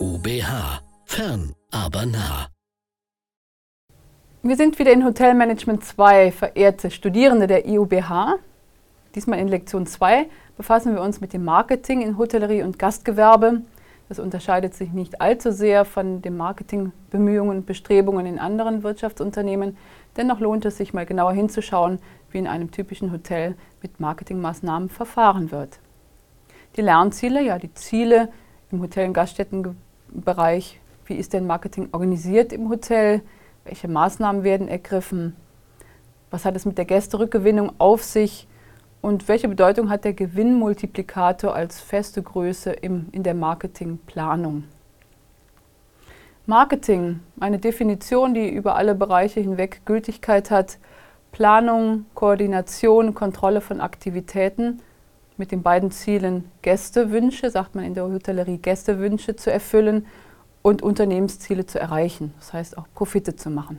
IUBH. Fern, aber nah. Wir sind wieder in Hotelmanagement 2, verehrte Studierende der IUBH. Diesmal in Lektion 2 befassen wir uns mit dem Marketing in Hotellerie und Gastgewerbe. Das unterscheidet sich nicht allzu sehr von den Marketingbemühungen und Bestrebungen in anderen Wirtschaftsunternehmen. Dennoch lohnt es sich mal genauer hinzuschauen, wie in einem typischen Hotel mit Marketingmaßnahmen verfahren wird. Die Lernziele, ja die Ziele im Hotel- und Gaststättenbereich. Wie ist denn Marketing organisiert im Hotel? Welche Maßnahmen werden ergriffen? Was hat es mit der Gästerückgewinnung auf sich? Und welche Bedeutung hat der Gewinnmultiplikator als feste Größe im, in der Marketingplanung? Marketing, eine Definition, die über alle Bereiche hinweg Gültigkeit hat. Planung, Koordination, Kontrolle von Aktivitäten mit den beiden Zielen Gästewünsche, sagt man in der Hotellerie, Gästewünsche zu erfüllen und Unternehmensziele zu erreichen, das heißt auch Profite zu machen.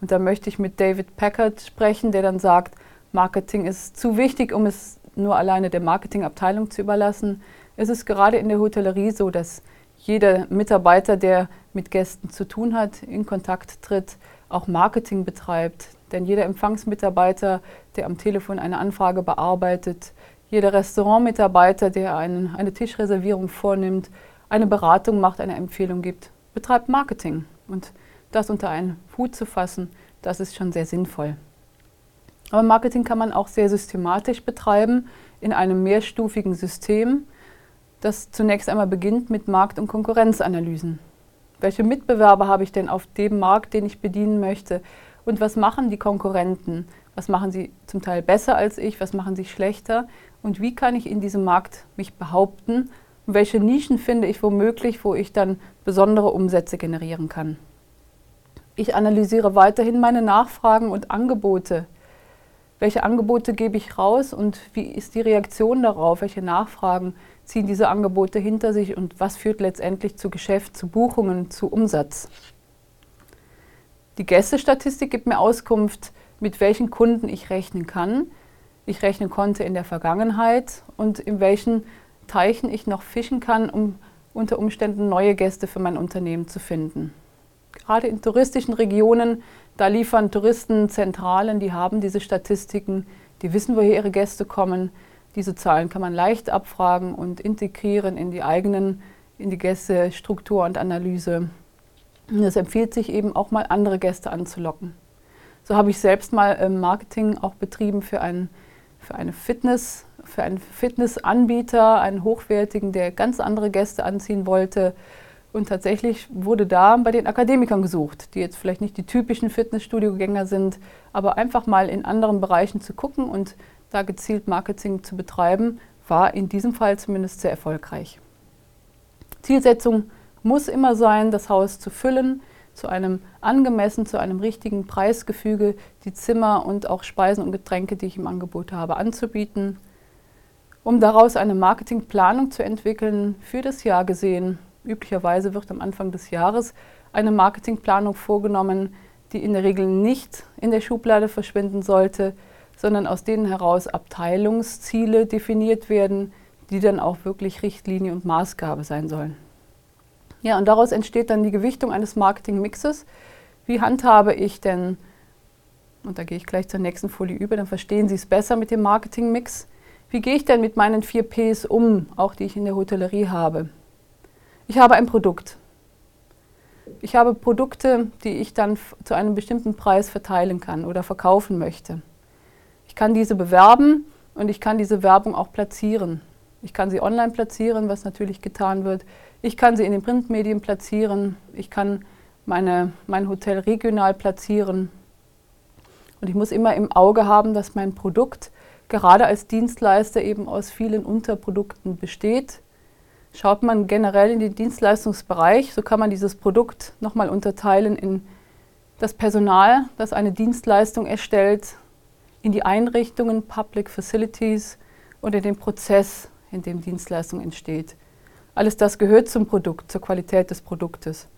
Und da möchte ich mit David Packard sprechen, der dann sagt, Marketing ist zu wichtig, um es nur alleine der Marketingabteilung zu überlassen. Es ist gerade in der Hotellerie so, dass jeder Mitarbeiter, der mit Gästen zu tun hat, in Kontakt tritt, auch Marketing betreibt. Denn jeder Empfangsmitarbeiter, der am Telefon eine Anfrage bearbeitet, jeder Restaurantmitarbeiter, der einen, eine Tischreservierung vornimmt, eine Beratung macht, eine Empfehlung gibt, betreibt Marketing. Und das unter einen Hut zu fassen, das ist schon sehr sinnvoll. Aber Marketing kann man auch sehr systematisch betreiben in einem mehrstufigen System, das zunächst einmal beginnt mit Markt- und Konkurrenzanalysen. Welche Mitbewerber habe ich denn auf dem Markt, den ich bedienen möchte? Und was machen die Konkurrenten? Was machen sie zum Teil besser als ich? Was machen sie schlechter? Und wie kann ich in diesem Markt mich behaupten? Und welche Nischen finde ich womöglich, wo ich dann besondere Umsätze generieren kann? Ich analysiere weiterhin meine Nachfragen und Angebote. Welche Angebote gebe ich raus und wie ist die Reaktion darauf? Welche Nachfragen ziehen diese Angebote hinter sich und was führt letztendlich zu Geschäft, zu Buchungen, zu Umsatz? Die Gästestatistik gibt mir Auskunft, mit welchen Kunden ich rechnen kann, ich rechnen konnte in der Vergangenheit und in welchen Teichen ich noch fischen kann, um unter Umständen neue Gäste für mein Unternehmen zu finden. Gerade in touristischen Regionen, da liefern Touristenzentralen, die haben diese Statistiken, die wissen, woher ihre Gäste kommen. Diese Zahlen kann man leicht abfragen und integrieren in die eigenen, in die Gästestruktur und Analyse. Und es empfiehlt sich eben auch mal andere Gäste anzulocken. So habe ich selbst mal ähm, Marketing auch betrieben für einen, für eine Fitness, für einen Fitnessanbieter, einen hochwertigen, der ganz andere Gäste anziehen wollte. Und tatsächlich wurde da bei den Akademikern gesucht, die jetzt vielleicht nicht die typischen Fitnessstudio-Gänger sind, aber einfach mal in anderen Bereichen zu gucken und da gezielt Marketing zu betreiben, war in diesem Fall zumindest sehr erfolgreich. Zielsetzung muss immer sein, das Haus zu füllen, zu einem angemessen, zu einem richtigen Preisgefüge, die Zimmer und auch Speisen und Getränke, die ich im Angebot habe, anzubieten, um daraus eine Marketingplanung zu entwickeln für das Jahr gesehen. Üblicherweise wird am Anfang des Jahres eine Marketingplanung vorgenommen, die in der Regel nicht in der Schublade verschwinden sollte, sondern aus denen heraus Abteilungsziele definiert werden, die dann auch wirklich Richtlinie und Maßgabe sein sollen. Ja, und daraus entsteht dann die Gewichtung eines Marketingmixes. Wie handhabe ich denn, und da gehe ich gleich zur nächsten Folie über, dann verstehen Sie es besser mit dem Marketingmix. Wie gehe ich denn mit meinen vier Ps um, auch die ich in der Hotellerie habe? Ich habe ein Produkt. Ich habe Produkte, die ich dann zu einem bestimmten Preis verteilen kann oder verkaufen möchte. Ich kann diese bewerben und ich kann diese Werbung auch platzieren. Ich kann sie online platzieren, was natürlich getan wird. Ich kann sie in den Printmedien platzieren. Ich kann meine, mein Hotel regional platzieren. Und ich muss immer im Auge haben, dass mein Produkt gerade als Dienstleister eben aus vielen Unterprodukten besteht. Schaut man generell in den Dienstleistungsbereich, so kann man dieses Produkt nochmal unterteilen in das Personal, das eine Dienstleistung erstellt, in die Einrichtungen, Public Facilities und in den Prozess, in dem Dienstleistung entsteht. Alles das gehört zum Produkt, zur Qualität des Produktes.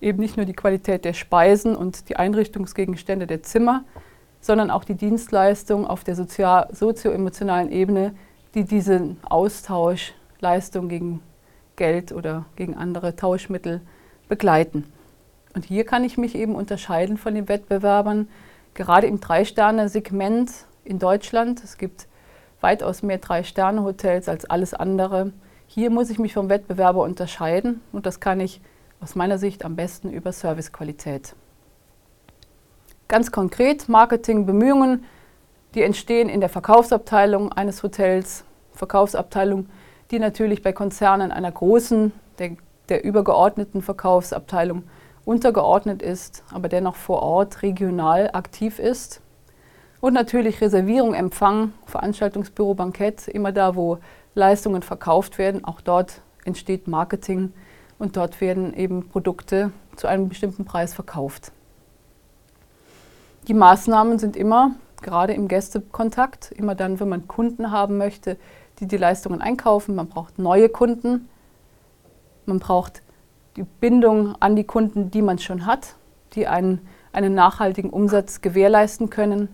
Eben nicht nur die Qualität der Speisen und die Einrichtungsgegenstände der Zimmer, sondern auch die Dienstleistung auf der sozio-emotionalen Ebene, die diesen Austausch, Leistung gegen Geld oder gegen andere Tauschmittel begleiten. Und hier kann ich mich eben unterscheiden von den Wettbewerbern, gerade im Drei-Sterne-Segment in Deutschland. Es gibt weitaus mehr Drei-Sterne-Hotels als alles andere. Hier muss ich mich vom Wettbewerber unterscheiden und das kann ich aus meiner Sicht am besten über Servicequalität. Ganz konkret Marketingbemühungen, die entstehen in der Verkaufsabteilung eines Hotels, Verkaufsabteilung, die natürlich bei Konzernen einer großen, der, der übergeordneten Verkaufsabteilung untergeordnet ist, aber dennoch vor Ort regional aktiv ist. Und natürlich Reservierung, Empfang, Veranstaltungsbüro, Bankett, immer da, wo Leistungen verkauft werden. Auch dort entsteht Marketing und dort werden eben Produkte zu einem bestimmten Preis verkauft. Die Maßnahmen sind immer, gerade im Gästekontakt, immer dann, wenn man Kunden haben möchte, die die Leistungen einkaufen. Man braucht neue Kunden. Man braucht die Bindung an die Kunden, die man schon hat, die einen, einen nachhaltigen Umsatz gewährleisten können.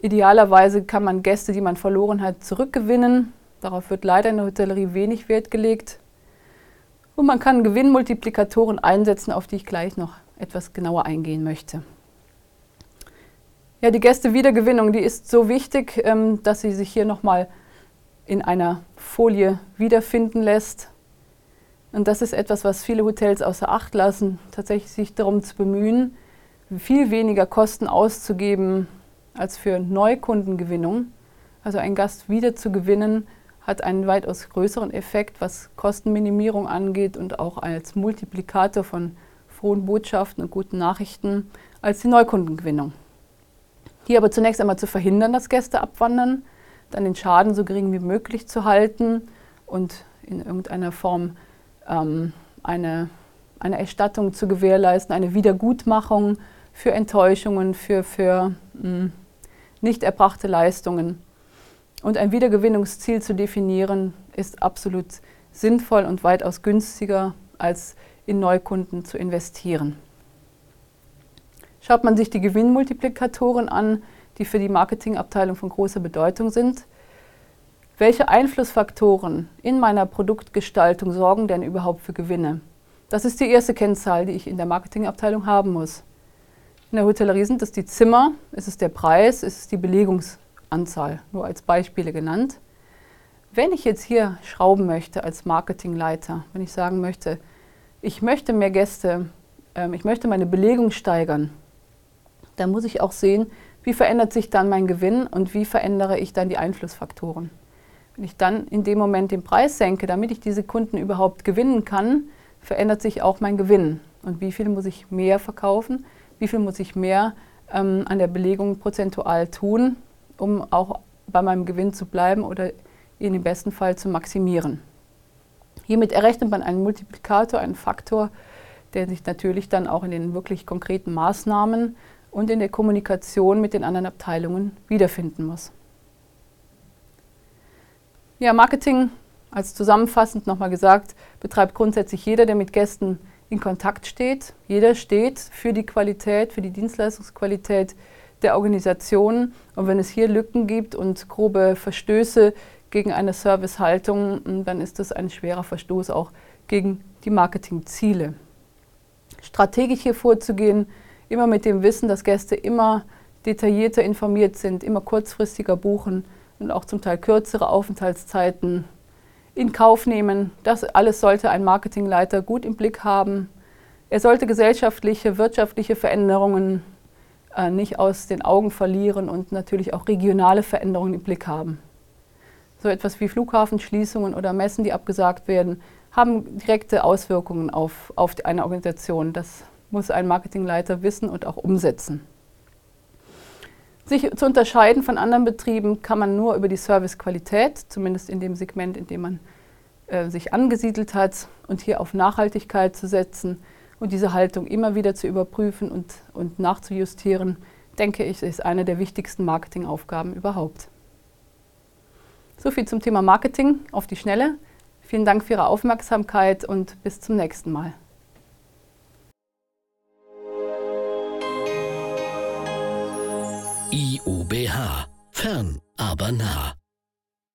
Idealerweise kann man Gäste, die man verloren hat, zurückgewinnen. Darauf wird leider in der Hotellerie wenig Wert gelegt. Und man kann Gewinnmultiplikatoren einsetzen, auf die ich gleich noch etwas genauer eingehen möchte. Ja, die Gästewiedergewinnung, die ist so wichtig, ähm, dass sie sich hier nochmal in einer Folie wiederfinden lässt. Und das ist etwas, was viele Hotels außer Acht lassen, tatsächlich sich darum zu bemühen, viel weniger Kosten auszugeben als für Neukundengewinnung. Also einen Gast wieder zu gewinnen, hat einen weitaus größeren Effekt, was Kostenminimierung angeht und auch als Multiplikator von frohen Botschaften und guten Nachrichten als die Neukundengewinnung. Hier aber zunächst einmal zu verhindern, dass Gäste abwandern, dann den Schaden so gering wie möglich zu halten und in irgendeiner Form ähm, eine, eine Erstattung zu gewährleisten, eine Wiedergutmachung für Enttäuschungen, für, für mh, hm, nicht erbrachte Leistungen. Und ein Wiedergewinnungsziel zu definieren, ist absolut sinnvoll und weitaus günstiger, als in Neukunden zu investieren. Schaut man sich die Gewinnmultiplikatoren an, die für die Marketingabteilung von großer Bedeutung sind, welche Einflussfaktoren in meiner Produktgestaltung sorgen denn überhaupt für Gewinne? Das ist die erste Kennzahl, die ich in der Marketingabteilung haben muss. In der Hotellerie sind es die Zimmer, ist es der Preis, ist es die Belegungs Anzahl, nur als Beispiele genannt. Wenn ich jetzt hier schrauben möchte als Marketingleiter, wenn ich sagen möchte, ich möchte mehr Gäste, ähm, ich möchte meine Belegung steigern, dann muss ich auch sehen, wie verändert sich dann mein Gewinn und wie verändere ich dann die Einflussfaktoren. Wenn ich dann in dem Moment den Preis senke, damit ich diese Kunden überhaupt gewinnen kann, verändert sich auch mein Gewinn. Und wie viel muss ich mehr verkaufen? Wie viel muss ich mehr ähm, an der Belegung prozentual tun, um auch bei meinem Gewinn zu bleiben oder ihn im besten Fall zu maximieren. Hiermit errechnet man einen Multiplikator, einen Faktor, der sich natürlich dann auch in den wirklich konkreten Maßnahmen und in der Kommunikation mit den anderen Abteilungen wiederfinden muss. Ja, Marketing, als zusammenfassend nochmal gesagt, betreibt grundsätzlich jeder, der mit Gästen in Kontakt steht. Jeder steht für die Qualität, für die Dienstleistungsqualität der Organisation. Und wenn es hier Lücken gibt und grobe Verstöße gegen eine Servicehaltung, hm, dann ist das ein schwerer Verstoß auch gegen die Marketingziele. Strategisch hier vorzugehen, immer mit dem Wissen, dass Gäste immer detaillierter informiert sind, immer kurzfristiger buchen und auch zum Teil kürzere Aufenthaltszeiten in Kauf nehmen. Das alles sollte ein Marketingleiter gut im Blick haben. Er sollte gesellschaftliche, wirtschaftliche Veränderungen äh, nicht aus den Augen verlieren und natürlich auch regionale Veränderungen im Blick haben. So etwas wie Flughafenschließungen oder Messen, die abgesagt werden, haben direkte Auswirkungen auf, auf eine Organisation. Das muss ein Marketingleiter wissen und auch umsetzen. Sich zu unterscheiden von anderen Betrieben kann man nur über die Servicequalität, zumindest in dem Segment, in dem man äh, sich angesiedelt hat, und hier auf Nachhaltigkeit zu setzen und diese Haltung immer wieder zu überprüfen und, und nachzujustieren, denke ich, ist eine der wichtigsten Marketingaufgaben überhaupt. So viel zum Thema Marketing auf die Schnelle. Vielen Dank für Ihre Aufmerksamkeit und bis zum nächsten Mal. IUBH. Fern, aber nah.